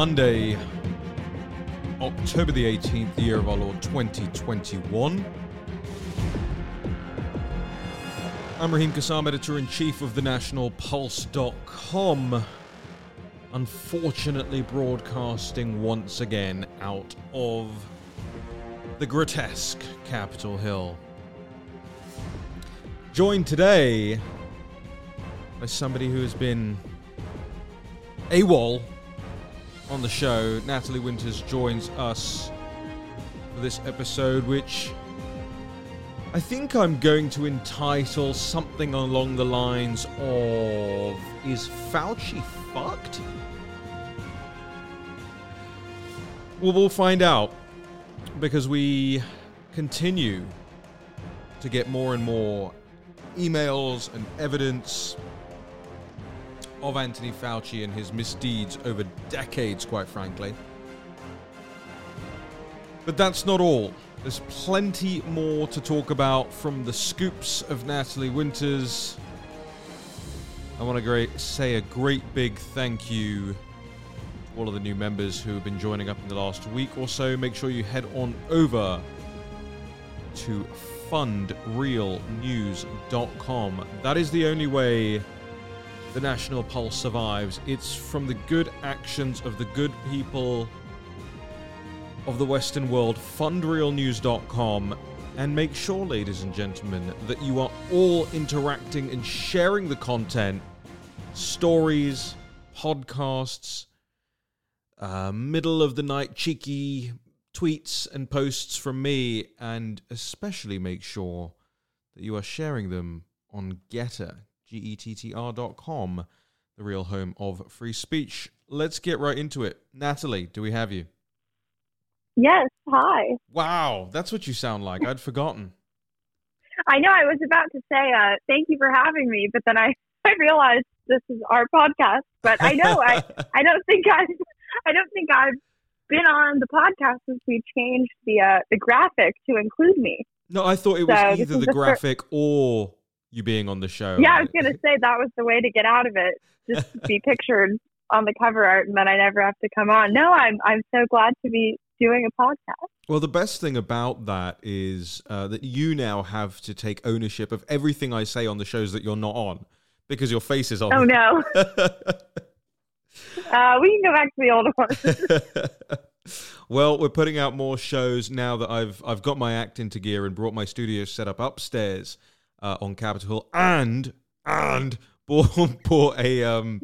Monday, October the 18th, the year of our Lord 2021. I'm Raheem Kassam, editor in chief of the National Pulse.com. Unfortunately, broadcasting once again out of the grotesque Capitol Hill. Joined today by somebody who has been AWOL on the show. Natalie Winters joins us for this episode, which I think I'm going to entitle something along the lines of Is Fauci fucked? Well, we'll find out because we continue to get more and more emails and evidence of Anthony Fauci and his misdeeds over decades, quite frankly. But that's not all. There's plenty more to talk about from the scoops of Natalie Winters. I want to great, say a great big thank you to all of the new members who have been joining up in the last week or so. Make sure you head on over to fundrealnews.com. That is the only way the National Pulse survives. It's from the good actions of the good people of the Western world, fundrealnews.com. And make sure, ladies and gentlemen, that you are all interacting and sharing the content, stories, podcasts, uh, middle of the night cheeky tweets and posts from me, and especially make sure that you are sharing them on Gettr, G-E-T-T-R dot com, the real home of free speech. Let's get right into it. Natalie, do we have you? Yes, hi. Wow, that's what you sound like. I'd forgotten. I know I was about to say uh, thank you for having me, but then I, I realized this is our podcast. But I know I, I don't think I've I don't think I've been on the podcast since we changed the uh, the graphic to include me. No, I thought it was so either the, the graphic fir- or you being on the show. Yeah, I was gonna say that was the way to get out of it, just be pictured on the cover art, and then I never have to come on. No, I'm I'm so glad to be doing a podcast. Well, the best thing about that is uh, that you now have to take ownership of everything I say on the shows that you're not on because your face is on. Oh no. uh, we can go back to the old one. well, we're putting out more shows now that I've I've got my act into gear and brought my studio set up upstairs uh, on Capitol Hill and and bought, bought a um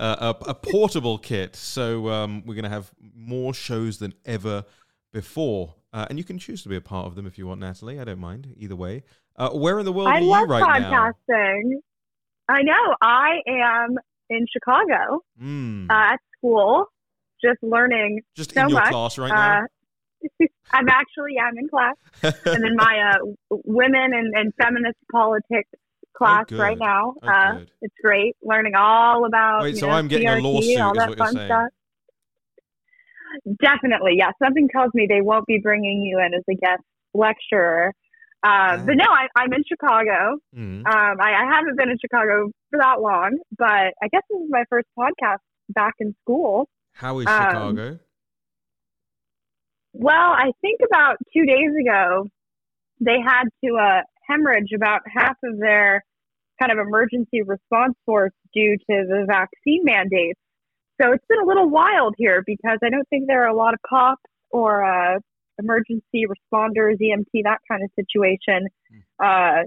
a, a, portable kit. So um, we're going to have more shows than ever before. Uh, and you can choose to be a part of them if you want, Natalie. I don't mind either way. Uh, where in the world I are you right podcasting. now? I know. I am in Chicago mm. uh, at school, just learning. Just so in your much. class right now. Uh, I'm actually yeah I'm in class, and then my uh, women and, and feminist politics class oh, right now. Oh, uh, it's great learning all about. Wait, so know, I'm getting CRT, a lawsuit, all that fun? Stuff. Definitely, yeah. Something tells me they won't be bringing you in as a guest lecturer. Um, but no, I, I'm in Chicago. Mm. Um, I, I haven't been in Chicago for that long, but I guess this is my first podcast back in school. How is Um, Chicago? Well, I think about two days ago, they had to uh, hemorrhage about half of their kind of emergency response force due to the vaccine mandates. So it's been a little wild here because I don't think there are a lot of cops or uh, emergency responders, EMT, that kind of situation uh,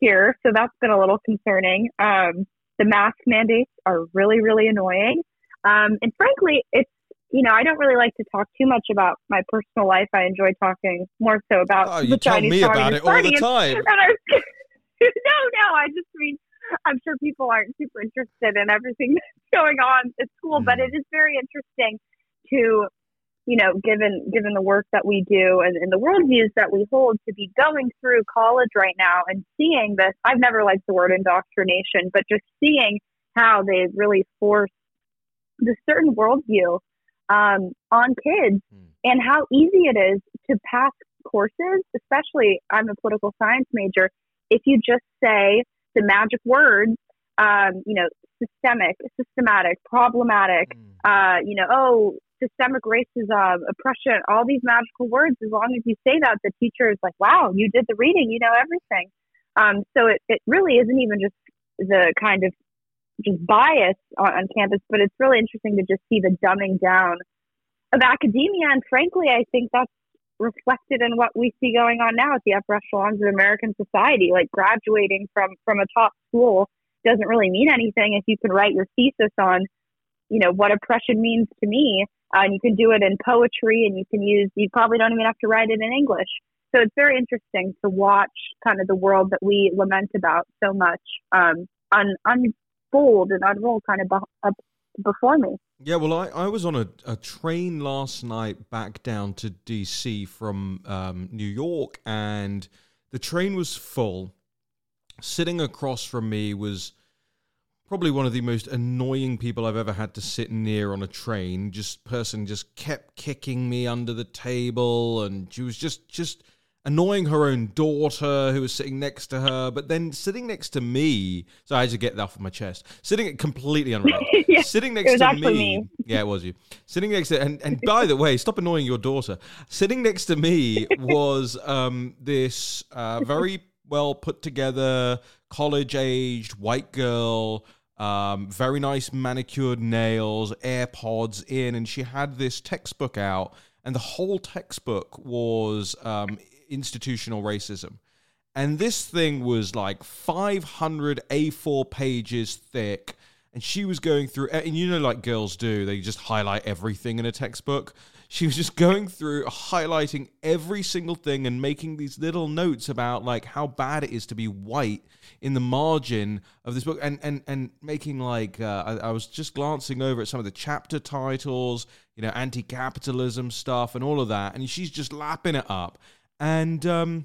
here. So that's been a little concerning. Um, the mask mandates are really, really annoying. Um, and frankly, it's you know, I don't really like to talk too much about my personal life. I enjoy talking more so about Oh, the you tell Chinese me about it all the time. and no, no, I just mean I'm sure people aren't super interested in everything that's going on at school, but Mm. it is very interesting to, you know, given given the work that we do and, and the worldviews that we hold, to be going through college right now and seeing this. I've never liked the word indoctrination, but just seeing how they really force this certain worldview um, on kids Mm. and how easy it is to pass courses, especially I'm a political science major. If you just say the magic words, um, you know, systemic, systematic, problematic, Mm. uh, you know, oh, systemic racism, oppression, all these magical words. As long as you say that, the teacher is like, wow, you did the reading, you know everything. Um, so it, it really isn't even just the kind of just bias on, on campus, but it's really interesting to just see the dumbing down of academia. And frankly, I think that's reflected in what we see going on now at the upper echelons of American society. Like graduating from from a top school doesn't really mean anything if you can write your thesis on, you know, what oppression means to me. Uh, and you can do it in poetry, and you can use. You probably don't even have to write it in English. So it's very interesting to watch kind of the world that we lament about so much um, un, unfold and unroll kind of be- before me. Yeah, well, I, I was on a, a train last night back down to DC from um, New York, and the train was full. Sitting across from me was probably one of the most annoying people I've ever had to sit near on a train. Just person just kept kicking me under the table, and she was just just annoying her own daughter who was sitting next to her, but then sitting next to me. So I had to get that off of my chest. Sitting completely unrelated. yeah, sitting next to me, me, Yeah, it was you. Sitting next to and and by the way, stop annoying your daughter. Sitting next to me was um this uh, very well put together college aged white girl. Um, very nice manicured nails, AirPods in, and she had this textbook out, and the whole textbook was um, institutional racism. And this thing was like 500 A4 pages thick. And she was going through, and you know, like girls do, they just highlight everything in a textbook. She was just going through, highlighting every single thing and making these little notes about like how bad it is to be white in the margin of this book, and and and making like uh, I, I was just glancing over at some of the chapter titles, you know, anti-capitalism stuff and all of that, and she's just lapping it up and um,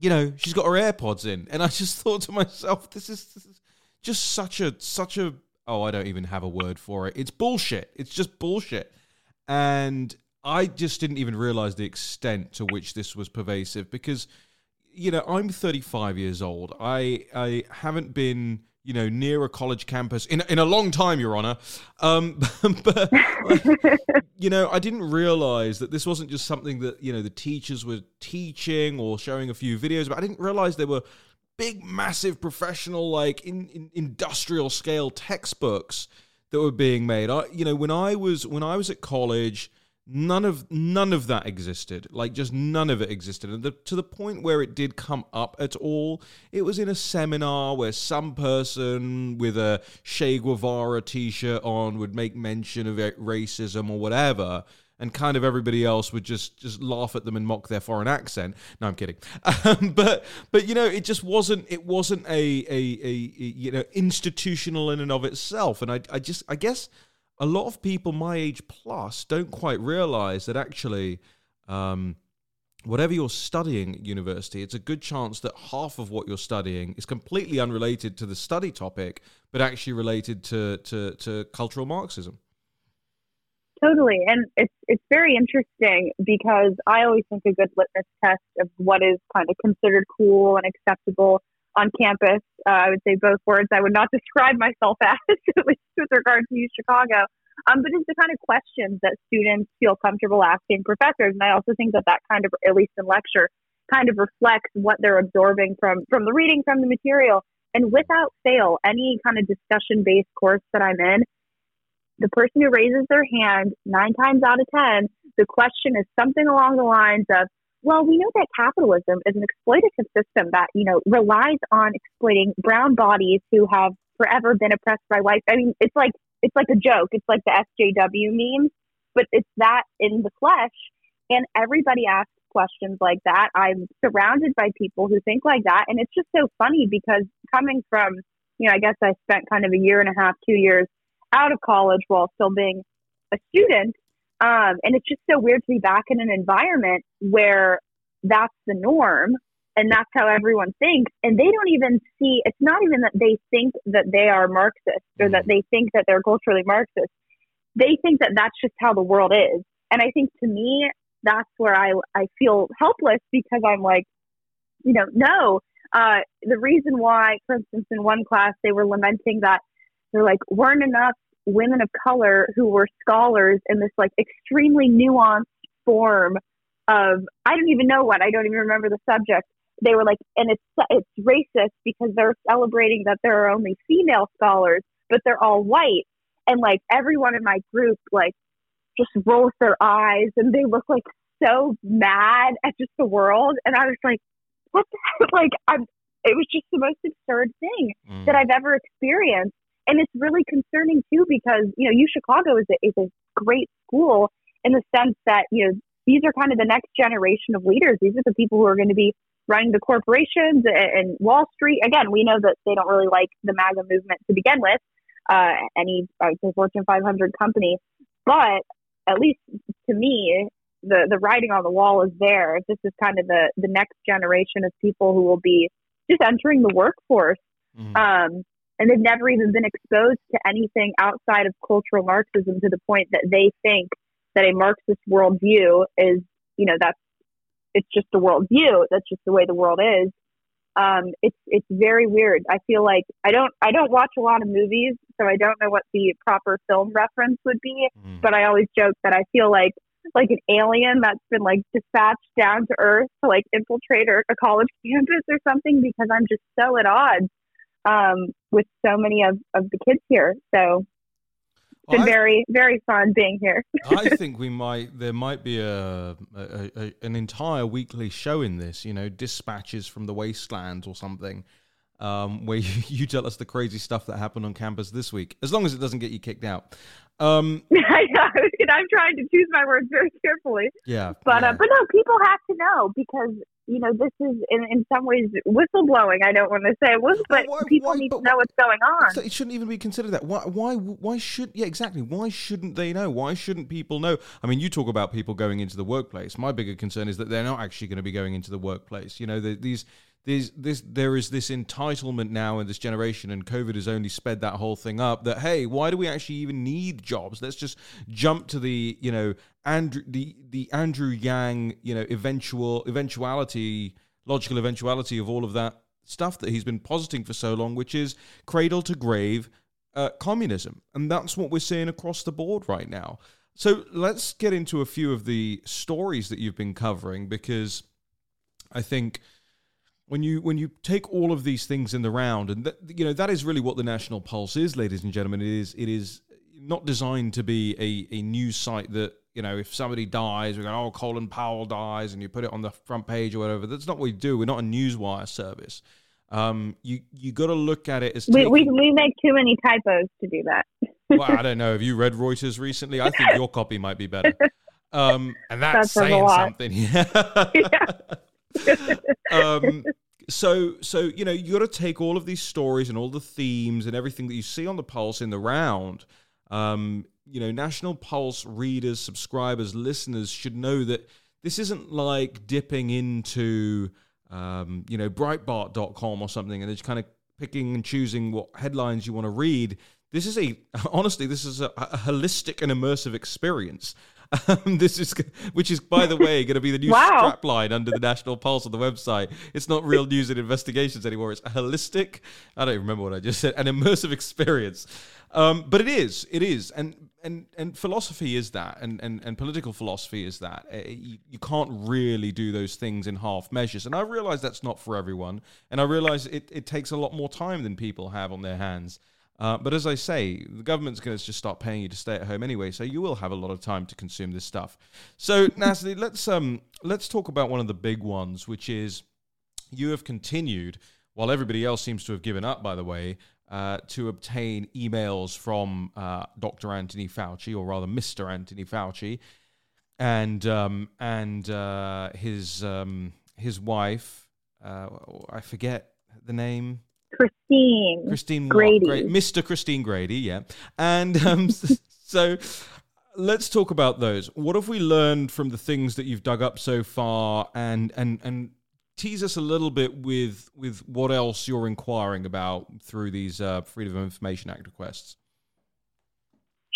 you know she's got her AirPods in, and I just thought to myself, this is, this is just such a such a oh, I don't even have a word for it. It's bullshit. It's just bullshit, and I just didn't even realize the extent to which this was pervasive because you know I'm 35 years old. I I haven't been you know, near a college campus in in a long time, Your Honor. Um, but you know, I didn't realize that this wasn't just something that you know the teachers were teaching or showing a few videos. But I didn't realize there were big, massive, professional, like in, in industrial scale textbooks that were being made. I, you know, when I was when I was at college none of none of that existed like just none of it existed and the, to the point where it did come up at all it was in a seminar where some person with a che guevara t-shirt on would make mention of racism or whatever and kind of everybody else would just just laugh at them and mock their foreign accent. No, I'm kidding. Um, but but you know, it just wasn't it wasn't a, a a, a you know institutional in and of itself. And I I just I guess a lot of people my age plus don't quite realize that actually um, whatever you're studying at university it's a good chance that half of what you're studying is completely unrelated to the study topic but actually related to to, to cultural marxism. Totally and it's it's very interesting because i always think a good litmus test of what is kind of considered cool and acceptable on campus. Uh, I would say both words I would not describe myself as, at least with regard to Chicago. Um, but it's the kind of questions that students feel comfortable asking professors. And I also think that that kind of, at least in lecture, kind of reflects what they're absorbing from, from the reading, from the material. And without fail, any kind of discussion based course that I'm in, the person who raises their hand nine times out of 10, the question is something along the lines of, well, we know that capitalism is an exploitative system that, you know, relies on exploiting brown bodies who have forever been oppressed by whites. I mean, it's like it's like a joke. It's like the SJW memes, but it's that in the flesh. And everybody asks questions like that. I'm surrounded by people who think like that. And it's just so funny because coming from, you know, I guess I spent kind of a year and a half, two years out of college while still being a student. Um, and it's just so weird to be back in an environment where that's the norm and that's how everyone thinks. And they don't even see, it's not even that they think that they are Marxist or that they think that they're culturally Marxist. They think that that's just how the world is. And I think to me, that's where I, I feel helpless because I'm like, you know, no. Uh, the reason why, for instance, in one class, they were lamenting that they're like weren't enough women of color who were scholars in this like extremely nuanced form of I don't even know what I don't even remember the subject. They were like, and it's it's racist because they're celebrating that there are only female scholars, but they're all white, and like everyone in my group like just rolls their eyes and they look like so mad at just the world, and I was like, what? The like I'm. It was just the most absurd thing mm. that I've ever experienced, and it's really concerning too because you know U Chicago is a, is a great school in the sense that you know these are kind of the next generation of leaders. These are the people who are going to be running the corporations and Wall Street. Again, we know that they don't really like the MAGA movement to begin with, uh, any would Fortune 500 company, but at least to me, the the writing on the wall is there. This is kind of the the next generation of people who will be just entering the workforce. Mm-hmm. Um, and they've never even been exposed to anything outside of cultural Marxism to the point that they think that a Marxist worldview is, you know, that's it's just a worldview. That's just the way the world is. Um, it's it's very weird. I feel like I don't I don't watch a lot of movies, so I don't know what the proper film reference would be. Mm. But I always joke that I feel like like an alien that's been like dispatched down to Earth to like infiltrate a college campus or something because I'm just so at odds um, with so many of, of the kids here. So it's been very very fun being here. I think we might there might be a, a, a, an entire weekly show in this. You know, dispatches from the wasteland or something. Um, where you, you, tell us the crazy stuff that happened on campus this week, as long as it doesn't get you kicked out. Um, I know, and I'm trying to choose my words very carefully. Yeah, but yeah. Uh, but no, people have to know because you know, this is in, in some ways whistleblowing. I don't want to say it was, but why, people why, need but to know what's going on. It shouldn't even be considered that. Why, why, why should? Yeah, exactly. Why shouldn't they know? Why shouldn't people know? I mean, you talk about people going into the workplace. My bigger concern is that they're not actually going to be going into the workplace. You know, the, these there's this there is this entitlement now in this generation and covid has only sped that whole thing up that hey why do we actually even need jobs? Let's just jump to the you know andrew the the andrew yang you know eventual eventuality logical eventuality of all of that stuff that he's been positing for so long which is cradle to grave uh, communism. And that's what we're seeing across the board right now. So let's get into a few of the stories that you've been covering because i think when you when you take all of these things in the round, and that, you know that is really what the National Pulse is, ladies and gentlemen. It is it is not designed to be a, a news site that you know if somebody dies, we go oh Colin Powell dies, and you put it on the front page or whatever. That's not what we do. We're not a newswire service. Um, you you got to look at it as we, we we make too many typos to do that. well, I don't know. Have you read Reuters recently? I think your copy might be better. Um, and that's, that's saying something. yeah. um, so so you know you got to take all of these stories and all the themes and everything that you see on the pulse in the round. Um, you know national pulse readers subscribers listeners should know that this isn't like dipping into um, you know breitbart.com or something and just kind of picking and choosing what headlines you want to read. This is a honestly this is a, a holistic and immersive experience um, this is, which is, by the way, going to be the new wow. strapline under the National Pulse on the website. It's not real news and investigations anymore. It's a holistic. I don't even remember what I just said. An immersive experience. Um, but it is, it is, and and and philosophy is that, and and, and political philosophy is that. Uh, you, you can't really do those things in half measures, and I realize that's not for everyone, and I realize it, it takes a lot more time than people have on their hands. Uh, but as I say, the government's going to just start paying you to stay at home anyway, so you will have a lot of time to consume this stuff. So, Natalie, let's um let's talk about one of the big ones, which is you have continued, while everybody else seems to have given up, by the way, uh, to obtain emails from uh, Dr. Anthony Fauci, or rather, Mr. Anthony Fauci, and um, and uh, his um, his wife. Uh, I forget the name. Christine. Christine Grady. Mr. Christine Grady, yeah. And um, so let's talk about those. What have we learned from the things that you've dug up so far and and and tease us a little bit with with what else you're inquiring about through these uh, Freedom of Information Act requests?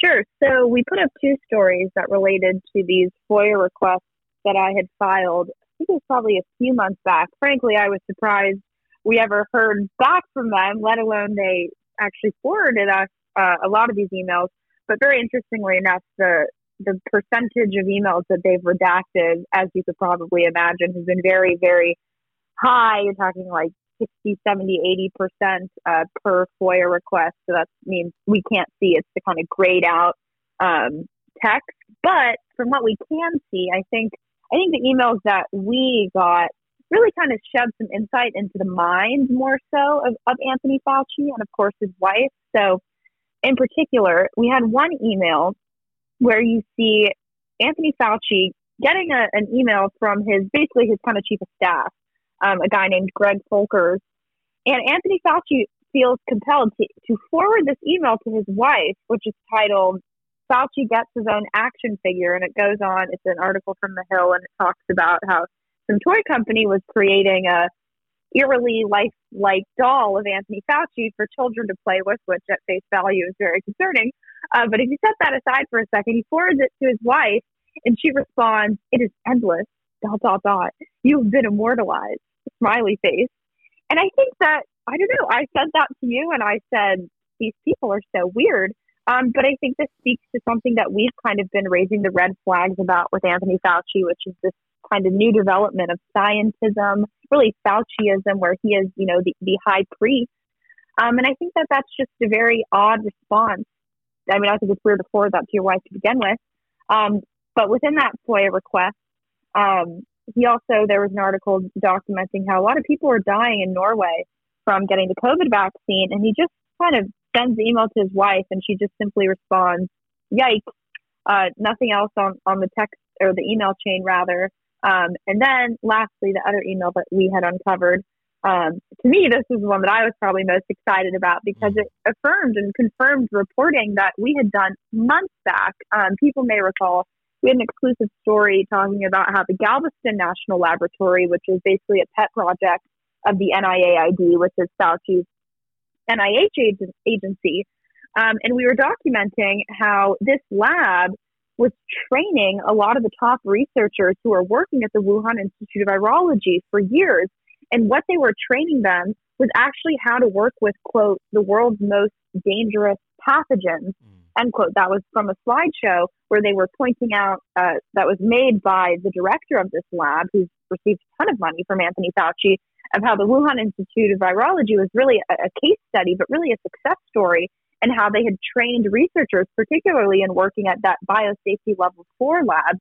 Sure. So we put up two stories that related to these FOIA requests that I had filed. I think it was probably a few months back. Frankly, I was surprised we ever heard back from them, let alone they actually forwarded us uh, a lot of these emails. But very interestingly enough, the the percentage of emails that they've redacted, as you could probably imagine, has been very, very high. You're talking like 60, 70, 80% uh, per FOIA request. So that means we can't see. It's to kind of grade out um, text. But from what we can see, I think I think the emails that we got really kind of shed some insight into the mind more so of, of Anthony Fauci and of course his wife. So in particular, we had one email where you see Anthony Fauci getting a, an email from his basically his kind of chief of staff, um, a guy named Greg Folkers. And Anthony Fauci feels compelled to, to forward this email to his wife, which is titled Fauci Gets His Own Action Figure. And it goes on, it's an article from The Hill, and it talks about how some toy company was creating a eerily life-like doll of Anthony Fauci for children to play with, which at face value is very concerning. Uh, but if you set that aside for a second, he forwards it to his wife, and she responds, "It is endless." Dot dot dot. You've been immortalized. Smiley face. And I think that I don't know. I said that to you, and I said these people are so weird. Um, but I think this speaks to something that we've kind of been raising the red flags about with Anthony Fauci, which is this kind of new development of scientism, really Fauciism, where he is, you know, the, the high priest. Um, and I think that that's just a very odd response. I mean, I think it's weird to forward that to your wife to begin with. Um, but within that FOIA request, um, he also, there was an article documenting how a lot of people are dying in Norway from getting the COVID vaccine. And he just kind of sends the email to his wife and she just simply responds, yikes. Uh, nothing else on, on the text or the email chain rather. Um, and then lastly, the other email that we had uncovered, um, to me, this is the one that I was probably most excited about because it affirmed and confirmed reporting that we had done months back. Um, people may recall we had an exclusive story talking about how the Galveston National Laboratory, which is basically a pet project of the NIAID, which is Fauci's NIH agency, um, and we were documenting how this lab was training a lot of the top researchers who are working at the Wuhan Institute of Virology for years. And what they were training them was actually how to work with, quote, the world's most dangerous pathogens, mm. end quote. That was from a slideshow where they were pointing out uh, that was made by the director of this lab, who's received a ton of money from Anthony Fauci, of how the Wuhan Institute of Virology was really a, a case study, but really a success story and how they had trained researchers, particularly in working at that biosafety level four lab.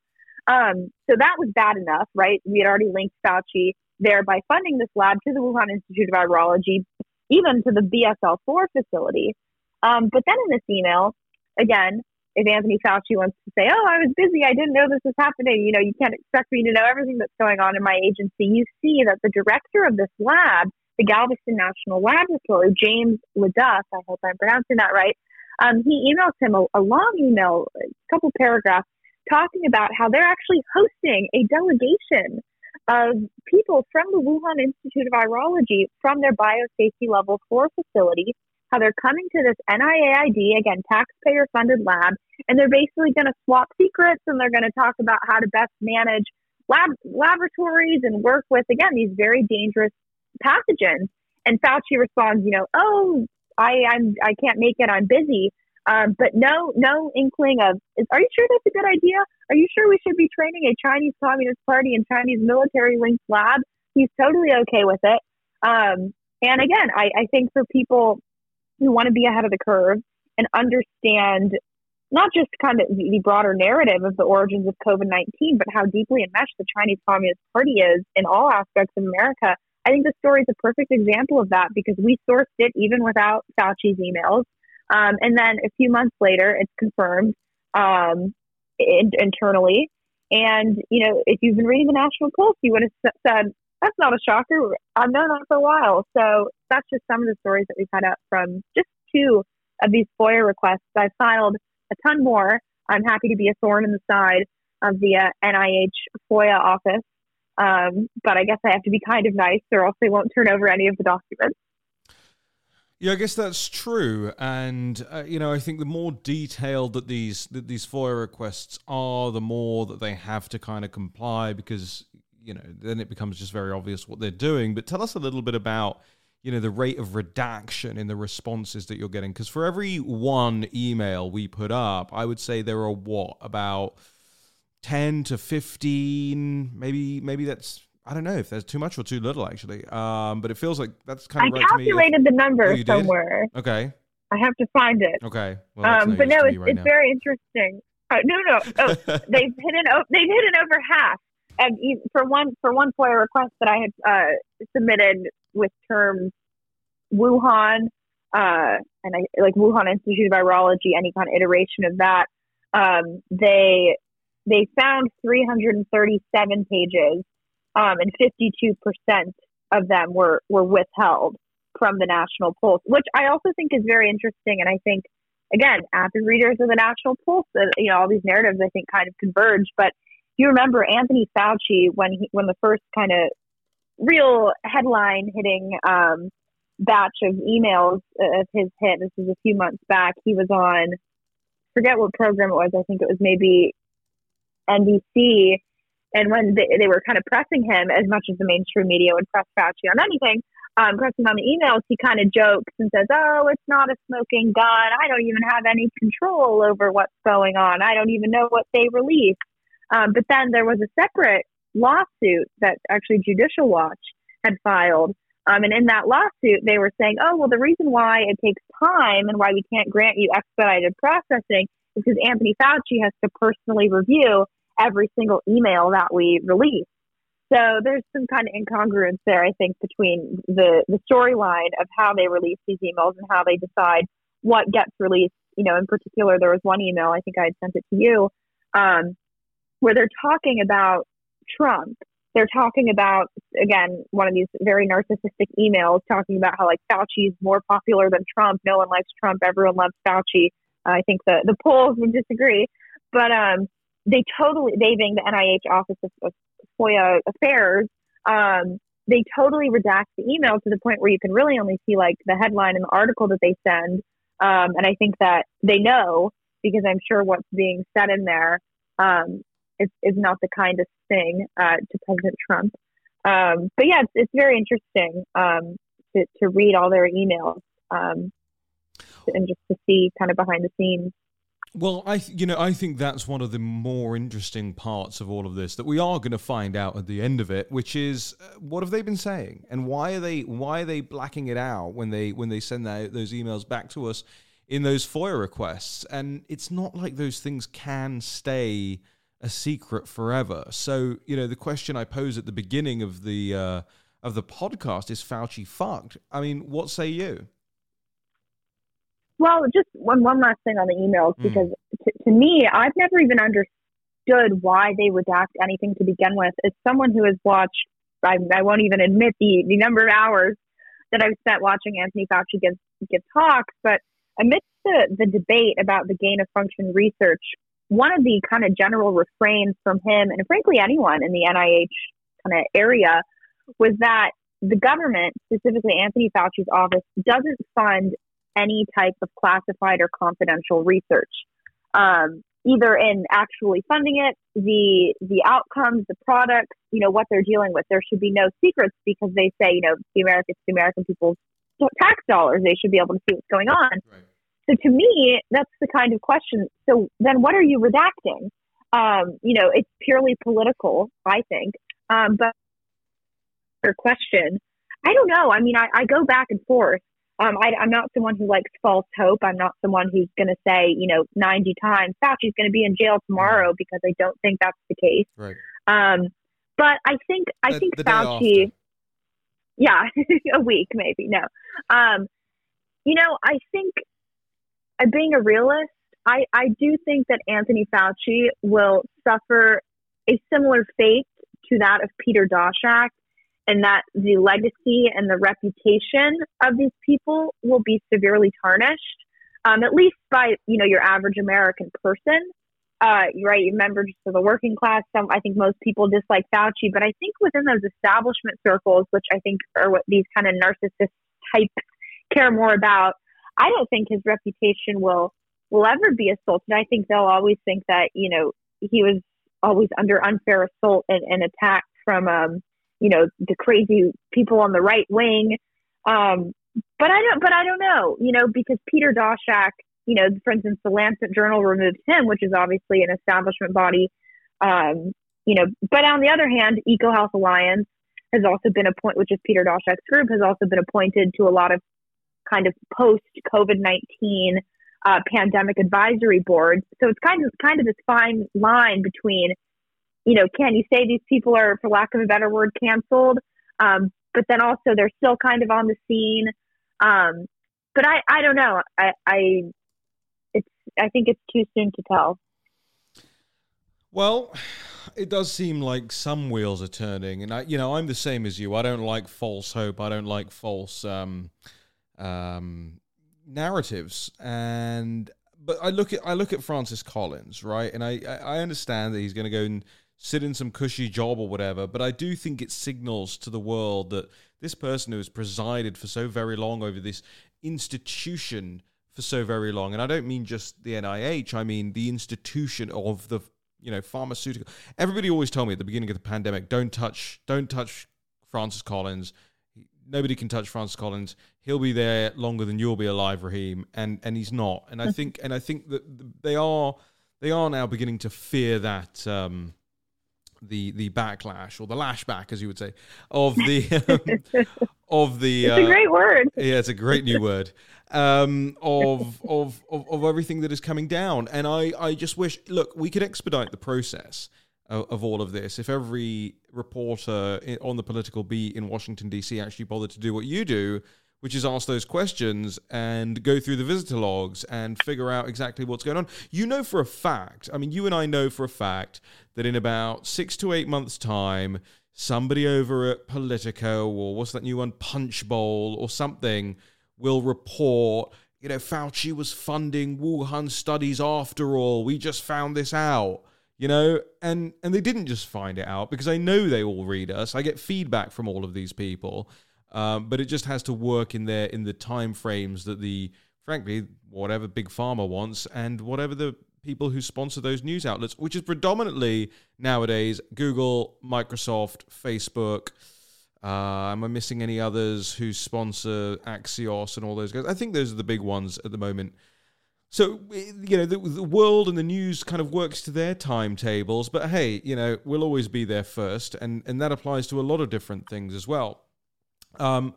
Um, so that was bad enough, right? We had already linked Fauci there by funding this lab to the Wuhan Institute of Virology, even to the BSL4 facility. Um, but then in this email, again, if Anthony Fauci wants to say, "Oh, I was busy, I didn't know this was happening," you know, you can't expect me to know everything that's going on in my agency. You see that the director of this lab the Galveston National Laboratory, James LeDuff, I hope I'm pronouncing that right, um, he emails him a, a long email, a couple paragraphs, talking about how they're actually hosting a delegation of people from the Wuhan Institute of Virology from their biosafety level four facility, how they're coming to this NIAID, again, taxpayer funded lab, and they're basically going to swap secrets and they're going to talk about how to best manage lab laboratories and work with, again, these very dangerous pathogens. And Fauci responds, you know, oh, I, I'm, I can't make it. I'm busy. Um, but no, no inkling of, is, are you sure that's a good idea? Are you sure we should be training a Chinese Communist Party and Chinese military linked lab? He's totally okay with it. Um, and again, I, I think for people who want to be ahead of the curve and understand not just kind of the broader narrative of the origins of COVID 19, but how deeply enmeshed the Chinese Communist Party is in all aspects of America, I think the story is a perfect example of that because we sourced it even without Fauci's emails. Um, and then a few months later, it's confirmed um, in, internally. And, you know, if you've been reading the National Pulse, you would have said, that's not a shocker. I've known that for a while. So that's just some of the stories that we've had up from just two of these FOIA requests. I've filed a ton more. I'm happy to be a thorn in the side of the uh, NIH FOIA office. Um, but I guess I have to be kind of nice, or else they won't turn over any of the documents. Yeah, I guess that's true, and uh, you know, I think the more detailed that these that these FOIA requests are, the more that they have to kind of comply, because you know, then it becomes just very obvious what they're doing. But tell us a little bit about you know the rate of redaction in the responses that you're getting because for every one email we put up i would say there are what about 10 to 15 maybe maybe that's i don't know if there's too much or too little actually um but it feels like that's kind of I right calculated the number Oh, you did? somewhere. okay I have to find it. okay well, Um, no but no, it's, right it's very interesting. Uh, no, no, oh, they've hit an they've hit an over half. And for one for one FOIA request that I had uh, submitted with terms Wuhan uh, and I like Wuhan Institute of Virology, any kind of iteration of that, um, they they found 337 pages, um, and 52 percent of them were were withheld from the National Pulse, which I also think is very interesting. And I think again, avid readers of the National Pulse, uh, you know, all these narratives I think kind of converge. But you remember Anthony Fauci when he when the first kind of real headline hitting um, batch of emails of his hit. This was a few months back. He was on, forget what program it was. I think it was maybe NBC. And when they, they were kind of pressing him, as much as the mainstream media would press Fauci on anything, um, pressing on the emails, he kind of jokes and says, "Oh, it's not a smoking gun. I don't even have any control over what's going on. I don't even know what they release." Um, but then there was a separate lawsuit that actually Judicial Watch had filed. Um, and in that lawsuit, they were saying, oh, well, the reason why it takes time and why we can't grant you expedited processing because Anthony Fauci has to personally review every single email that we release. So there's some kind of incongruence there, I think, between the, the storyline of how they release these emails and how they decide what gets released. You know, in particular, there was one email, I think I had sent it to you, um, where they're talking about Trump. They're talking about, again, one of these very narcissistic emails talking about how, like, Fauci is more popular than Trump. No one likes Trump. Everyone loves Fauci. I think the, the polls would disagree. But um, they totally, they being the NIH Office of, of FOIA Affairs, um, they totally redact the email to the point where you can really only see, like, the headline and the article that they send. Um, and I think that they know because I'm sure what's being said in there um, is, is not the kindest thing uh, to President Trump. Um, but yeah, it's, it's very interesting um, to, to read all their emails um, and just to see kind of behind the scenes. Well, I th- you know I think that's one of the more interesting parts of all of this that we are going to find out at the end of it, which is uh, what have they been saying and why are they why are they blacking it out when they when they send that, those emails back to us in those FOIA requests? And it's not like those things can stay a secret forever. So you know the question I pose at the beginning of the uh, of the podcast is Fauci fucked. I mean, what say you? Well, just one one last thing on the emails Mm. because to, to me, I've never even understood why they redact anything to begin with. As someone who has watched, I, I won't even admit the the number of hours that I've spent watching Anthony Fauci give give talks, but amidst the the debate about the gain of function research, one of the kind of general refrains from him and frankly anyone in the NIH kind of area was that the government, specifically Anthony Fauci's office, doesn't fund any type of classified or confidential research, um, either in actually funding it, the the outcomes, the products, you know, what they're dealing with. There should be no secrets because they say, you know, the Americans, the American people's tax dollars, they should be able to see what's going on. Right. So to me, that's the kind of question. So then, what are you redacting? Um, you know, it's purely political, I think. Um, but your question, I don't know. I mean, I, I go back and forth. Um, I, I'm not someone who likes false hope. I'm not someone who's going to say, you know, 90 times Fauci's going to be in jail tomorrow because I don't think that's the case. Right. Um, but I think I The- think the Fauci. Yeah, a week maybe. No, um, you know, I think uh, being a realist, I I do think that Anthony Fauci will suffer a similar fate to that of Peter Daszak, and that the legacy and the reputation of these people will be severely tarnished, um, at least by you know your average American person uh, right, members of the working class. Some, I think most people dislike Fauci, but I think within those establishment circles, which I think are what these kind of narcissist types care more about, I don't think his reputation will will ever be assaulted. I think they'll always think that you know he was always under unfair assault and, and attack from um, you know the crazy people on the right wing. Um, but I don't. But I don't know. You know, because Peter Daszak, you know, for instance, the Lancet Journal removed him, which is obviously an establishment body. Um, you know, but on the other hand, EcoHealth Alliance has also been appointed, which is Peter Daszak's group, has also been appointed to a lot of kind of post COVID nineteen uh, pandemic advisory boards. So it's kind of kind of this fine line between, you know, can you say these people are, for lack of a better word, canceled, um, but then also they're still kind of on the scene. Um, but I, I don't know. I, I, it's, I think it's too soon to tell. Well, it does seem like some wheels are turning, and I, you know, I'm the same as you. I don't like false hope. I don't like false um, um, narratives, and but I look at I look at Francis Collins, right, and I I understand that he's going to go and sit in some cushy job or whatever, but I do think it signals to the world that this person who has presided for so very long over this institution for so very long, and I don't mean just the NIH, I mean the institution of the you know pharmaceutical. Everybody always told me at the beginning of the pandemic, don't touch, don't touch Francis Collins. Nobody can touch Francis Collins. He'll be there longer than you'll be alive, Raheem, and and he's not. And I think and I think that they are they are now beginning to fear that. Um, the the backlash or the lashback, as you would say, of the um, of the. It's uh, a great word. Yeah, it's a great new word. Um, of, of of of everything that is coming down, and I I just wish look we could expedite the process of, of all of this if every reporter on the political beat in Washington D.C. actually bothered to do what you do which is ask those questions and go through the visitor logs and figure out exactly what's going on. You know for a fact, I mean, you and I know for a fact that in about six to eight months' time, somebody over at Politico or what's that new one, Punchbowl or something, will report. You know, Fauci was funding Wuhan studies after all. We just found this out you know and and they didn't just find it out because i know they all read us i get feedback from all of these people um, but it just has to work in there in the time frames that the frankly whatever big pharma wants and whatever the people who sponsor those news outlets, which is predominantly nowadays Google, Microsoft, Facebook. Uh, am I missing any others who sponsor Axios and all those guys? I think those are the big ones at the moment. So you know the, the, world and the news kind of works to their timetables, but hey, you know we'll always be there first, and and that applies to a lot of different things as well. Um,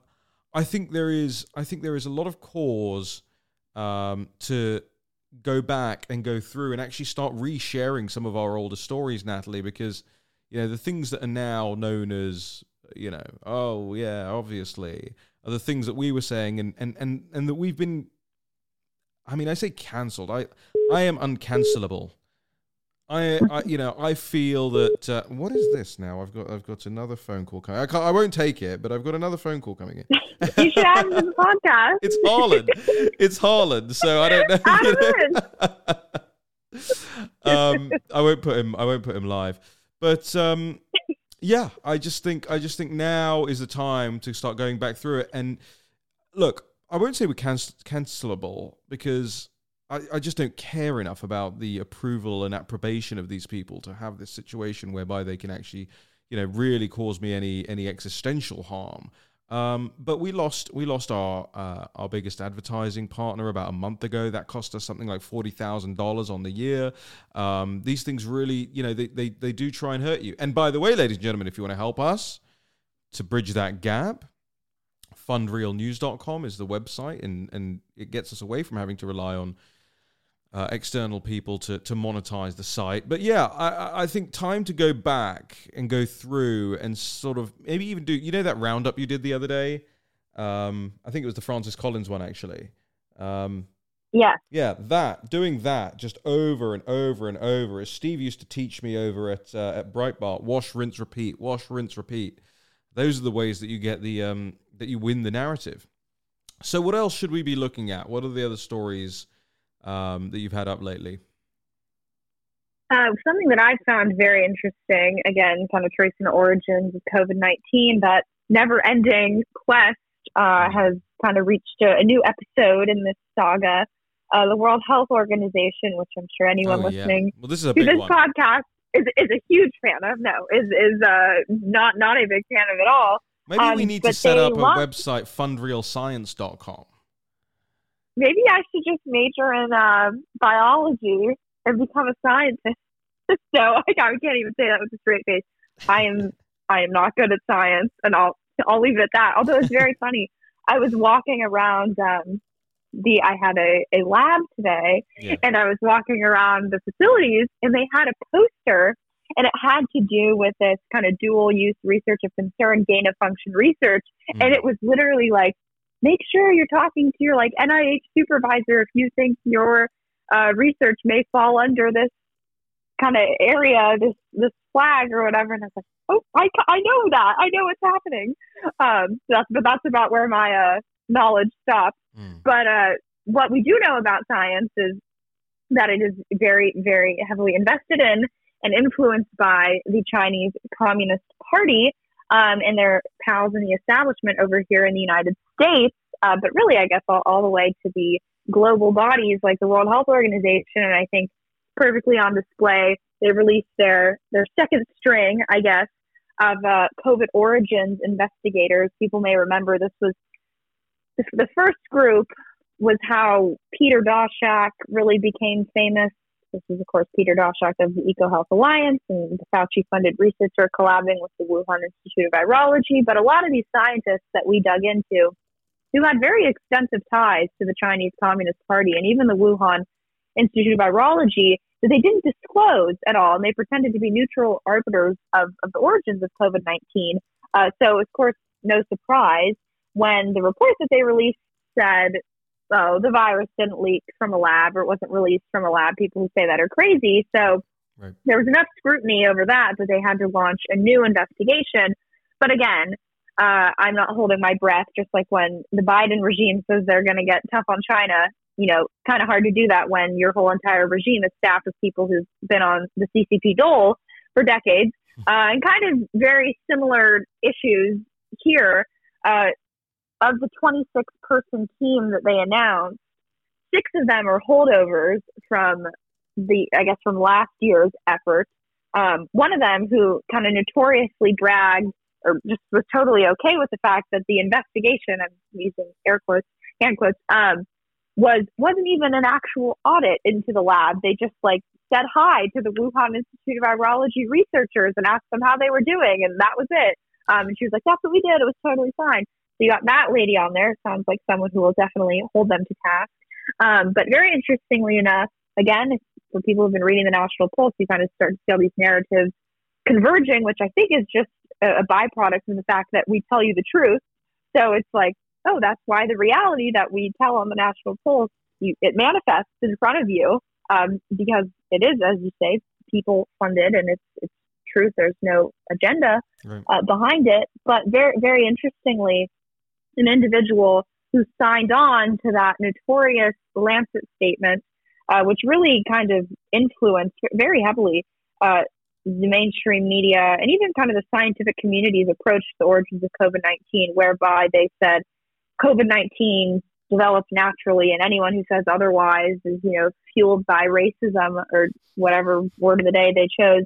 I think there is I think there is a lot of cause um, to go back and go through and actually start resharing some of our older stories, Natalie, because you know the things that are now known as you know oh yeah obviously are the things that we were saying and and and and that we've been. I mean, I say cancelled. I I am uncancelable. I, I, you know, I feel that. Uh, what is this now? I've got, I've got another phone call coming. I can't, I won't take it, but I've got another phone call coming in. you should have the podcast. It's Harlan. It's Harlan. So I don't know. You know? um, I won't put him. I won't put him live. But um, yeah, I just think, I just think now is the time to start going back through it. And look, I won't say we're cancel- cancelable because I, I just don't care enough about the approval and approbation of these people to have this situation whereby they can actually, you know, really cause me any any existential harm. Um, but we lost we lost our uh, our biggest advertising partner about a month ago. That cost us something like forty thousand dollars on the year. Um, these things really, you know, they, they they do try and hurt you. And by the way, ladies and gentlemen, if you want to help us to bridge that gap, fundrealnews.com is the website, and and it gets us away from having to rely on uh, external people to to monetize the site. But yeah, I, I think time to go back and go through and sort of maybe even do you know that roundup you did the other day. Um, I think it was the Francis Collins one actually. Um, yeah. Yeah, that doing that just over and over and over, as Steve used to teach me over at uh, at Breitbart: wash, rinse, repeat, wash, rinse, repeat. Those are the ways that you get the um, that you win the narrative. So, what else should we be looking at? What are the other stories? Um, that you've had up lately? Uh, something that I found very interesting, again, kind of tracing the origins of COVID 19, that never ending quest uh, mm-hmm. has kind of reached a, a, new episode in this saga. Uh, the World Health Organization, which I'm sure anyone oh, listening yeah. well, this is a to this one. podcast is, is a huge fan of. No, is is uh, not not a big fan of at all. Maybe we Um, need to set up a love- website, fundrealscience.com. Maybe I should just major in um, biology and become a scientist. so I can't even say that with a straight face. I am I am not good at science, and I'll I'll leave it at that. Although it's very funny. I was walking around um, the I had a, a lab today, Yeah. and I was walking around the facilities, and they had a poster, and it had to do with this kind of dual use research of concern, gain of function research, Mm. and it was literally like, make sure you're talking to your like NIH supervisor if you think your uh, research may fall under this kind of area, this this flag or whatever. And I was like, oh, I, I know that, I know what's happening. Um, so that's but that's about where my uh, knowledge stops. Mm. But uh, what we do know about science is that it is very, very heavily invested in and influenced by the Chinese Communist Party um, and their pals in the establishment over here in the United States. Uh, but really, I guess all, all the way to the global bodies like the World Health Organization, and I think perfectly on display. They released their their second string, I guess, of uh, COVID origins investigators. People may remember this was the, the first group was how Peter Daszak really became famous. This is, of course, Peter Daszak of the EcoHealth Alliance and the Fauci-funded researcher collabing with the Wuhan Institute of Virology. But a lot of these scientists that we dug into, who had very extensive ties to the Chinese Communist Party and even the Wuhan Institute of Virology, that they didn't disclose at all, and they pretended to be neutral arbiters of, of the origins of COVID 19. Uh, so, of course, no surprise when the report that they released said, oh, the virus didn't leak from a lab or it wasn't released from a lab. People who say that are crazy. So, Right. there was enough scrutiny over that that they had to launch a new investigation. But again, uh, I'm not holding my breath, just like when the Biden regime says they're going to get tough on China. You know, kind of hard to do that when your whole entire regime is staffed with people who've been on the CCP dole for decades. Uh, and kind of very similar issues here. Uh, of the 26 person team that they announced, six of them are holdovers from the, I guess, from last year's effort. Um, one of them who kind of notoriously bragged or just was totally okay with the fact that the investigation, I'm using air quotes, hand quotes, um, was wasn't even an actual audit into the lab. They just like said hi to the Wuhan Institute of Virology researchers and asked them how they were doing, and that was it. Um, and she was like, "That's what we did. It was totally fine." So you got that lady on there. It Sounds like someone who will definitely hold them to task. Um, but very interestingly enough, again, for people who've been reading the National Pulse, you kind of start to see all these narratives converging, which I think is just a, a byproduct of the fact that we tell you the truth. So it's like, oh, that's why the reality that we tell on the National Pulse, you, it manifests in front of you um, because it is, as you say, people funded and it's, it's truth. There's no agenda Right. uh, behind it. But very, very interestingly, an individual who signed on to that notorious Lancet statement, uh, which really kind of influenced very heavily uh, the mainstream media and even kind of the scientific community's approach to the origins of COVID 19, whereby they said COVID 19 developed naturally, and anyone who says otherwise is, you know, fueled by racism or whatever word of the day they chose.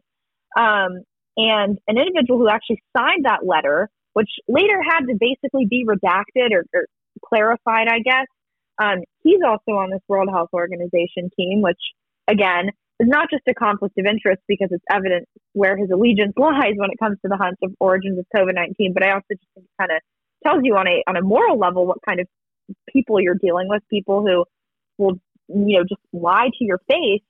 Um, and an individual who actually signed that letter, which later had to basically be redacted or, or clarified, I guess. Um, he's also on this World Health Organization team, which again is not just a conflict of interest because it's evident where his allegiance lies when it comes to the hunt of origins of COVID nineteen. But I also just think kind of tells you on a on a moral level what kind of people you're dealing with, people who will you know just lie to your face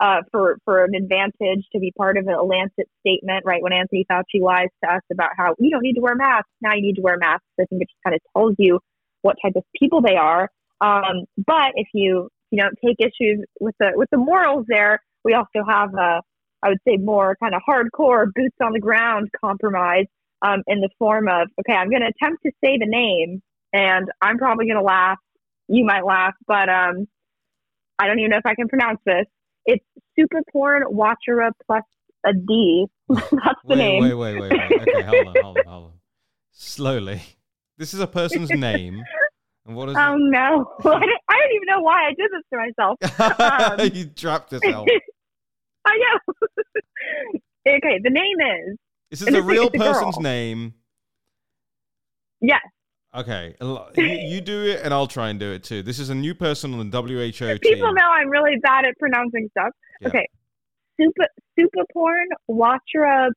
uh, for for an advantage to be part of a Lancet statement, right? When Anthony Fauci lies to us about how you don't need to wear masks, now you need to wear masks. I think it just kind of tells you what type of people they are. Um, but if you you don't take issues with the with the morals there, we also have a I would say more kind of hardcore boots on the ground compromise um, in the form of okay, I'm going to attempt to say the name, and I'm probably going to laugh. You might laugh, but um, I don't even know if I can pronounce this. It's super porn watchera plus a D. That's the wait, name. wait, wait, wait, wait. Okay, hold on, hold on, hold on. Slowly. This is a person's name. And what is Oh no! I don't, I don't even know why I did this to myself. um, it? you trapped yourself. I know. okay, the name is This is a real person's girl. name. Yes. Okay, you, you do it, and I'll try and do it too. This is a new person on the WHO team. People know I'm really bad at pronouncing stuff. Yeah. Okay. Super super porn Wachra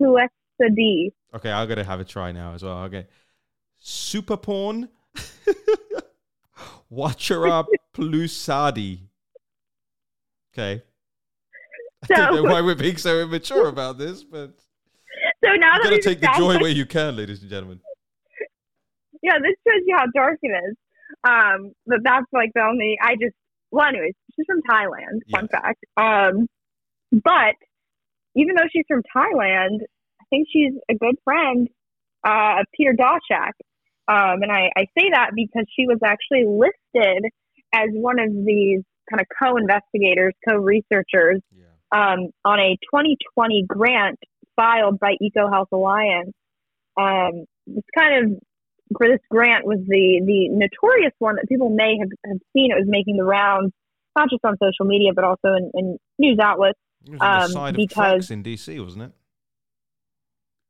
Puesadi. Okay, I'm gonna have a try now as well. Okay, super porn. Wachara Plusadi. Okay. I don't know So- why we're being so immature about this, but So now you gotta take the joy established- where you can, ladies and gentlemen. Yeah, this shows you how dark it is. Um, but that's like the only I just well, anyways, she's from Thailand. Fun fact. Um, but even though she's from Thailand, I think she's a good friend uh, of Peter Daszak. Um, and I, I say that because she was actually listed as one of these kind of co-investigators, co-researchers Yeah. um, on a 2020 grant filed by EcoHealth Alliance. Um, this kind of for this grant was the the notorious one that people may have, have seen. It was making the rounds, not just on social media, but also in, in news outlets. It was on the Um, because- in DC, wasn't it?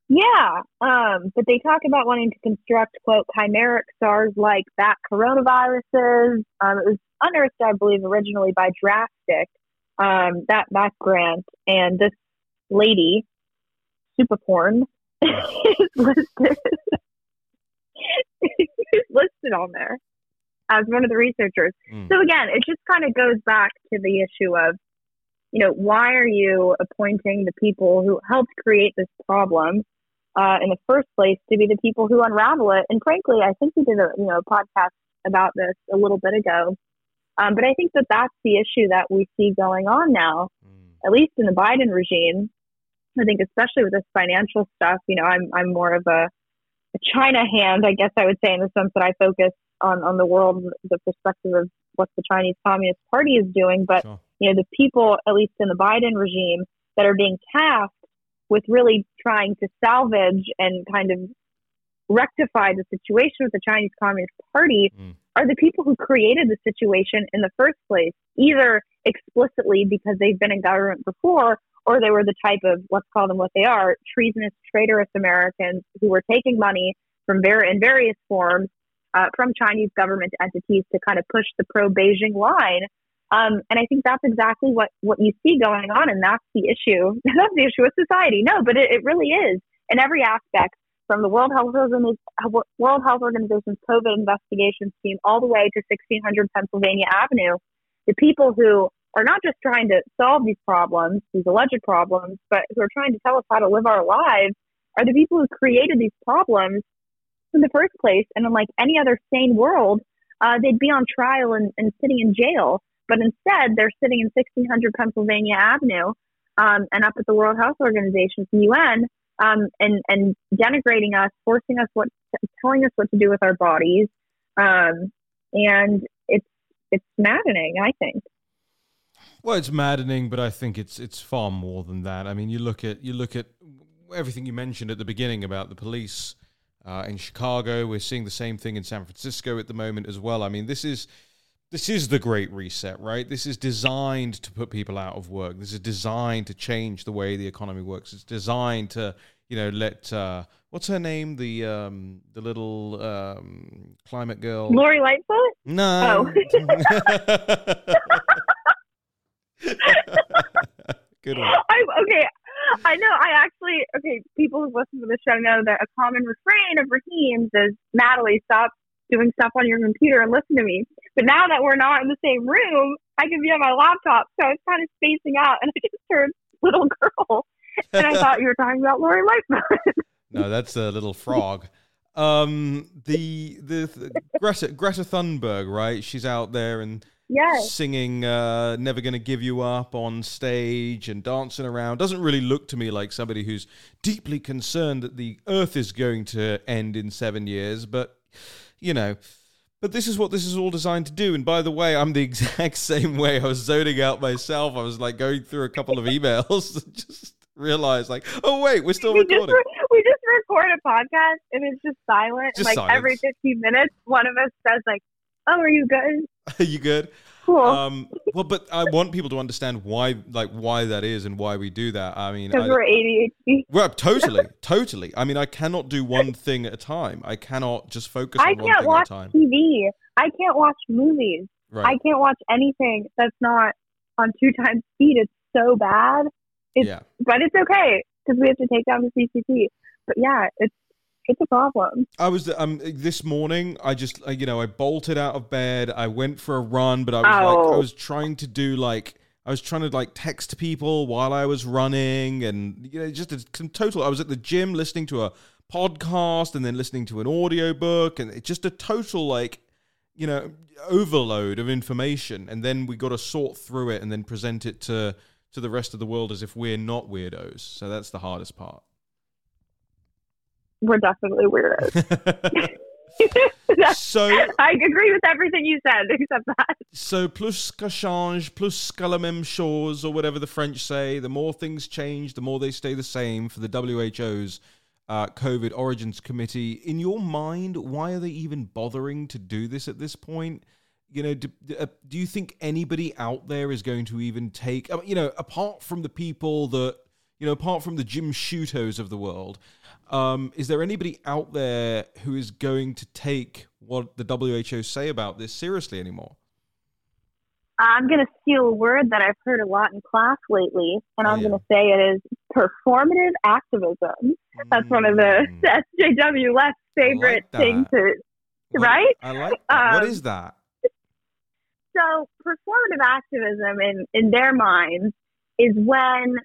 Yeah, um, but they talk about wanting to construct quote chimeric SARS-like bat coronaviruses. Um, it was unearthed, I believe, originally by Drastic, um, that that grant, and this lady, Supaporn, is listed is listed on there as one of the researchers. Mm. So again, it just kind of goes back to the issue of, you know, why are you appointing the people who helped create this problem uh, in the first place to be the people who unravel it? And frankly, I think we did a you know a podcast about this a little bit ago. Um, but I think that that's the issue that we see going on now, Mm. at least in the Biden regime. I think especially with this financial stuff, you know, I'm I'm more of a China hand, I guess I would say, in the sense that I focus on on the world, the perspective of what the Chinese Communist Party is doing. But Sure. you know, the people, at least in the Biden regime, that are being tasked with really trying to salvage and kind of rectify the situation with the Chinese Communist Party Mm. are the people who created the situation in the first place, either explicitly because they've been in government before, or they were the type of, let's call them what they are, treasonous, traitorous Americans who were taking money from ver- in various forms uh, from Chinese government entities to kind of push the pro Beijing line. Um, and I think that's exactly what, what you see going on, and that's the issue. that's the issue with society. No, but it, it really is in every aspect, from the World Health World Health Organization's COVID investigations team all the way to 1600 Pennsylvania Avenue. The people who are not just trying to solve these problems, these alleged problems, but who are trying to tell us how to live our lives are the people who created these problems in the first place. And unlike any other sane world, uh, they'd be on trial and, and sitting in jail. But instead, they're sitting in 1600 Pennsylvania Avenue um, and up at the World Health Organization, the UN, um, and, and denigrating us, forcing us what, telling us what to do with our bodies. Um, and it's, it's maddening, I think. Well, it's maddening, but I think it's it's far more than that. I mean, you look at you look at everything you mentioned at the beginning about the police uh, in Chicago. We're seeing the same thing in San Francisco at the moment as well. I mean, this is this is the Great Reset, right? This is designed to put people out of work. This is designed to change the way the economy works. It's designed to you know let uh, what's her name the um, the little um, climate girl Lori Lightfoot? no. Good one. I, okay, I know. I actually okay. People who listen to the show know that a common refrain of Raheem's is Natalie, stop doing stuff on your computer and listen to me. But now that we're not in the same room, I can be on my laptop, so I was kind of spacing out, and I just heard little girl, and I thought you were talking about Lori Lightfoot. no, that's a little frog. Um, the, the the Greta Greta Thunberg, right? She's out there and yes, singing uh, "Never Gonna Give You Up" on stage and dancing around. Doesn't really look to me like somebody who's deeply concerned that the Earth is going to end in seven years. But you know, but this is what this is all designed to do. And by the way, I'm the exact same way. I was zoning out myself. I was like going through a couple of emails and just realized like, oh wait, we're still we just recording. re- we just record a podcast, and it's just silent. Just like every fifteen minutes, one of us says like, "Oh, are you good?" Are you good? Cool. Um, well, but I want people to understand why, like, why that is and why we do that. I mean, Because I- we're ADHD. well, totally, totally. I mean, I cannot do one thing at a time. I cannot just focus I on one can't thing watch at a time. TV. I can't watch movies. Right. I can't watch anything that's not on two times speed. It's so bad. It's, yeah. But it's okay because we have to take down the CCP. But yeah, it's it's a problem. I was um this morning. I just uh, you know I bolted out of bed. I went for a run, but I was like I Oh. was trying to do like I was trying to like text people while I was running, and you know just a total. I was at the gym listening to a podcast and then listening to an audiobook, and it's just a total like you know overload of information. And then we got to sort through it and then present it to to the rest of the world as if we're not weirdos. So that's the hardest part. We're definitely weirdos. so I agree with everything you said except that. So plus que change, plus que la même chose, or whatever the French say, the more things change, the more they stay the same for the WHO's uh, COVID Origins Committee. In your mind, why are they even bothering to do this at this point? You know, do, uh, do you think anybody out there is going to even take, you know, apart from the people that, you know, apart from the Jim Sciuttos of the world, um, is there anybody out there who is going to take what the WHO say about this seriously anymore? I'm going to steal a word that I've heard a lot in class lately, and I'm Yeah. going to say it is performative activism. That's one of the Mm. SJW less favorite that. things to. What- right? I like that. what Um, is that? So, performative activism in, in their minds is when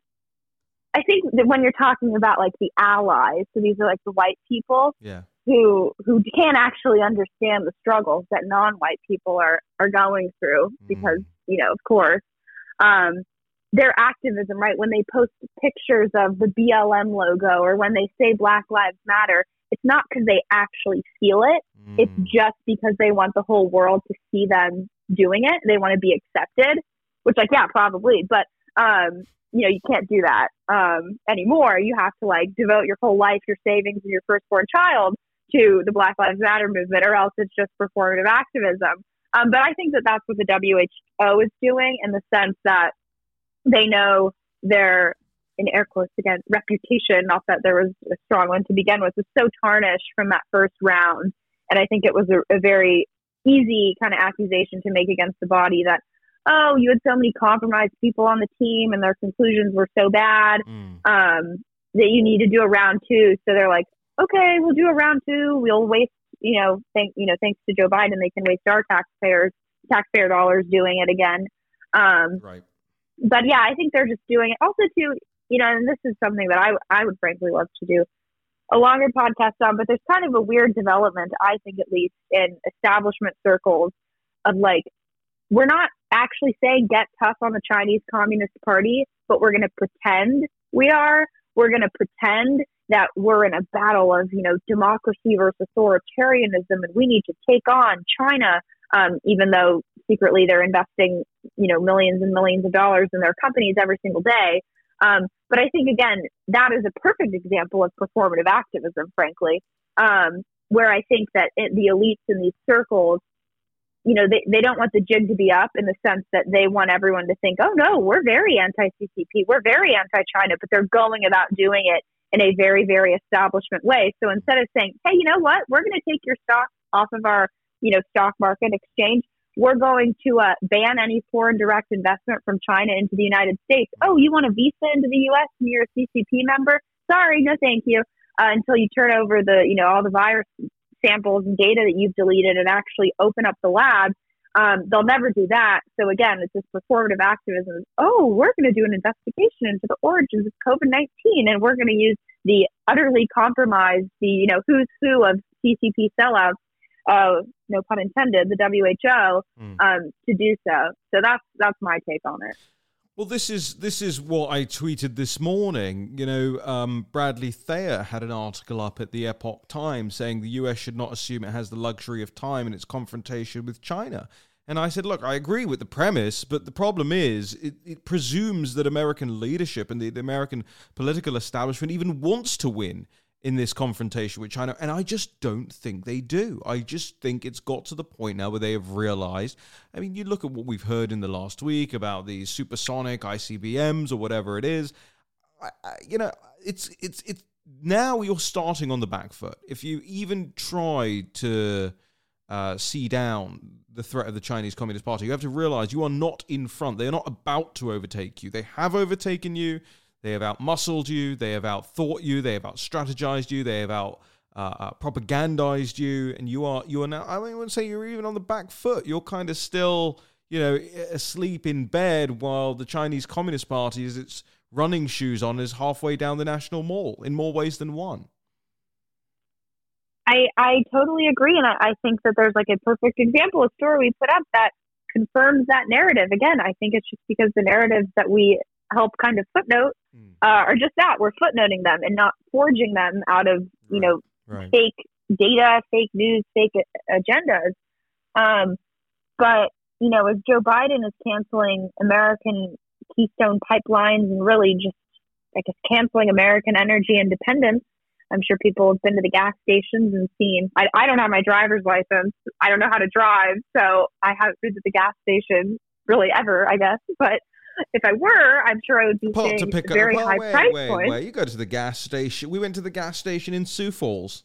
I think that when you're talking about like the allies, so these are like the white people Yeah. who who can't actually understand the struggles that non-white people are are going through because you know of course. Um, their activism right? When they post pictures of the BLM logo or when they say Black Lives Matter it's not because they actually feel it. It's Mm. just because they want the whole world to see them doing it. They want to be accepted which like yeah probably but um you know you can't do that um anymore you have to like devote your whole life your savings and your firstborn child to the Black Lives Matter movement, or else it's just performative activism. Um, but I think that that's what the WHO is doing in the sense that they know their, in air quotes again, reputation, not that there was a strong one to begin with, was so tarnished from that first round. And I think it was a, a very easy kind of accusation to make against the body that, oh, you had so many compromised people on the team and their conclusions were so bad Mm. um, that you need to do a round two. So they're like, okay, we'll do a round two. We'll waste, you know, thank you know, thanks to Joe Biden, they can waste our taxpayers taxpayer dollars doing it again. Um, Right. but yeah, I think they're just doing it. Also, too, you know, and this is something that I I would frankly love to do a longer podcast on. But there's kind of a weird development, I think, at least in establishment circles, of like we're not actually saying get tough on the Chinese Communist Party, but we're going to pretend we are. We're going to pretend that we're in a battle of you know democracy versus authoritarianism, and we need to take on China. Um, even though secretly they're investing you know millions and millions of dollars in their companies every single day. Um, but I think again that is a perfect example of performative activism, frankly, um, where I think that it, the elites in these circles, you know, they, they don't want the jig to be up in the sense that they want everyone to think, oh no, we're very anti-CCP, we're very anti-China, but they're going about doing it in a very very establishment way. So instead of saying, hey, you know what, we're going to take your stock off of our you know stock market exchange we're going to uh, ban any foreign direct investment from China into the United States. Oh, you want a visa into the U.S. and you're a CCP member? Sorry, no, thank you. Uh, until you turn over the, you know, all the virus samples and data that you've deleted and actually open up the lab. Um, they'll never do that. So again, it's this performative activism. Oh, we're going to do an investigation into the origins of COVID nineteen, and we're going to use the utterly compromised, the you know who's who of CCP sellouts uh, no pun intended, the WHO Mm. um, to do so. So that's that's my take on it. Well, this is this is what I tweeted this morning. You know, um, Bradley Thayer had an article up at the Epoch Times saying the U.S. should not assume it has the luxury of time in its confrontation with China. And I said, look, I agree with the premise, but the problem is it, it presumes that American leadership and the, the American political establishment even wants to win in this confrontation with China. And I just don't think they do. I just think it's got to the point now where they have realized. I mean, you look at what we've heard in the last week about these supersonic ICBMs or whatever it is. I, I, you know, it's it's it's now you're starting on the back foot. If you even try to uh, see down the threat of the Chinese Communist Party, you have to realize you are not in front. They are not about to overtake you. They have overtaken you. They have outmuscled you. They have outthought you. They have outstrategized you. They have out uh, uh, propagandized you, and you are you are now. I wouldn't say you're even on the back foot. You're kind of still, you know, asleep in bed while the Chinese Communist Party is its running shoes on is halfway down the National Mall in more ways than one. I I totally agree, and I, I think that there's like a perfect example, a story we put up that confirms that narrative. Again, I think it's just because the narratives that we help kind of footnote mm. uh, are just that we're footnoting them and not forging them out of you know right. fake data, fake news, fake agendas. Um, but you know, as Joe Biden is canceling American Keystone pipelines and really just I guess canceling American energy independence. I'm sure people have been to the gas stations and seen. I, I don't have my driver's license. I don't know how to drive, so I haven't been to the gas station really ever, I guess. But if I were, I'm sure I would be paying to pick very up. Well, high wait, price wait, points. Wait, you go to the gas station. We went to the gas station in Sioux Falls.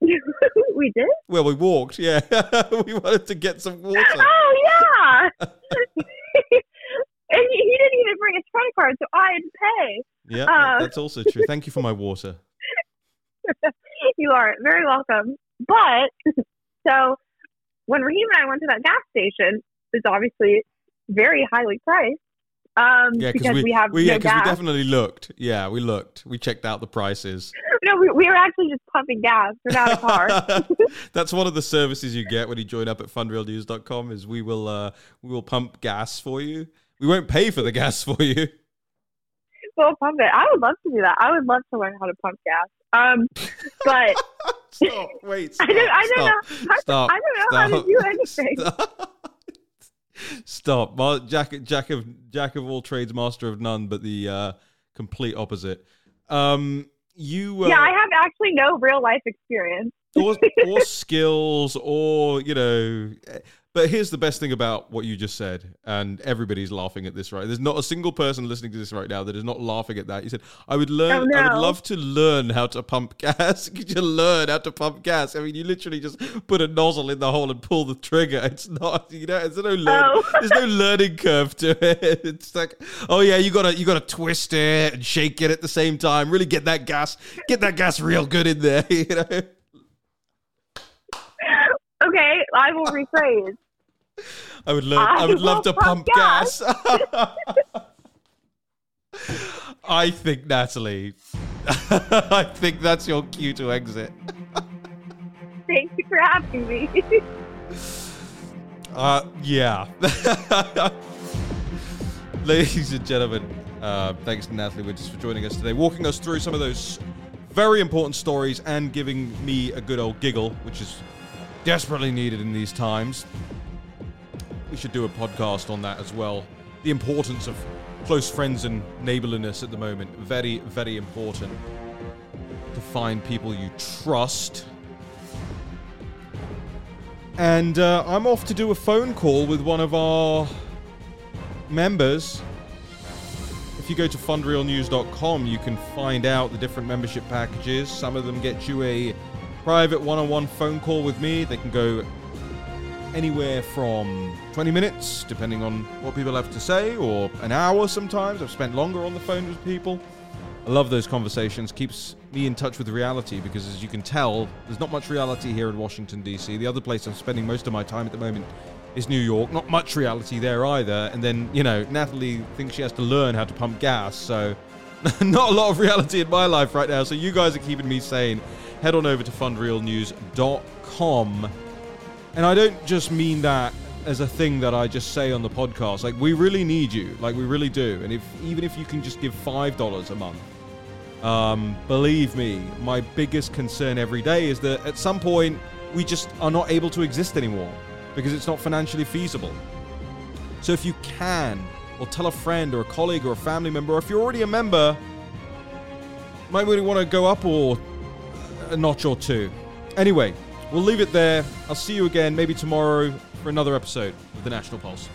we did. Well, we walked. Yeah, we wanted to get some water. Oh yeah. and he, he, didn't even bring his credit card, so I had to pay. Yeah, um, that's also true. Thank you for my water. you are very welcome. But so when Raheem and I went to that gas station, it was obviously very highly priced. Um, yeah, because we, we, have we, yeah, because we definitely looked. Yeah, we looked. We checked out the prices. No, we, we were actually just pumping gas. We're not a car. That's one of the services you get when you join up at fundrealnews.com is we will uh, we will pump gas for you. We won't pay for the gas for you. We'll pump it. I would love to do that. I would love to learn how to pump gas. Um, but stop. Wait. Stop, I don't. I don't stop, know. Stop, I don't know how to do anything. Stop. Jack, Jack of Jack of all trades, master of none, but the uh, complete opposite. Um, you, uh, yeah, I have actually no real life experience or, or skills, or you know, but here's the best thing about what you just said, and everybody's laughing at this, right? There's not a single person listening to this right now that is not laughing at that. You said, "I would learn. Oh, no. I would love to learn how to pump gas. Could you learn how to pump gas? I mean, you literally just put a nozzle in the hole and pull the trigger. It's not, you know, there's no learn, oh. there's no learning curve to it. It's like, oh yeah, you gotta you gotta twist it and shake it at the same time. Really get that gas, get that gas real good in there. You know." Okay, I will rephrase. I would love. I, I would love to pump gas. gas. I think Natalie. I think that's your cue to exit. Thank you for having me. uh, yeah. Ladies and gentlemen, uh, thanks to Natalie Winters for joining us today, walking us through some of those very important stories and giving me a good old giggle, which is desperately needed in these times. We should do a podcast on that as well. The importance of close friends and neighborliness at the moment. Very, very important to find people you trust. And uh, I'm off to do a phone call with one of our members. If you go to fundrealnews.com, you can find out the different membership packages. Some of them get you a private one on one phone call with me. They can go anywhere from 20 minutes, depending on what people have to say, or an hour sometimes. I've spent longer on the phone with people. I love those conversations. Keeps me in touch with reality because, as you can tell, there's not much reality here in Washington, D.C. The other place I'm spending most of my time at the moment is New York. Not much reality there either. And then, you know, Natalie thinks she has to learn how to pump gas. So, not a lot of reality in my life right now. So, you guys are keeping me sane head on over to fundrealnews.com. And I don't just mean that as a thing that I just say on the podcast. Like we really need you. Like we really do. And if even if you can just give five dollars a month, um, believe me, my biggest concern every day is that at some point we just are not able to exist anymore because it's not financially feasible. So if you can, or tell a friend or a colleague or a family member, or if you're already a member, might really want to go up or a notch or two. Anyway, we'll leave it there. I'll see you again maybe tomorrow for another episode of the National Pulse.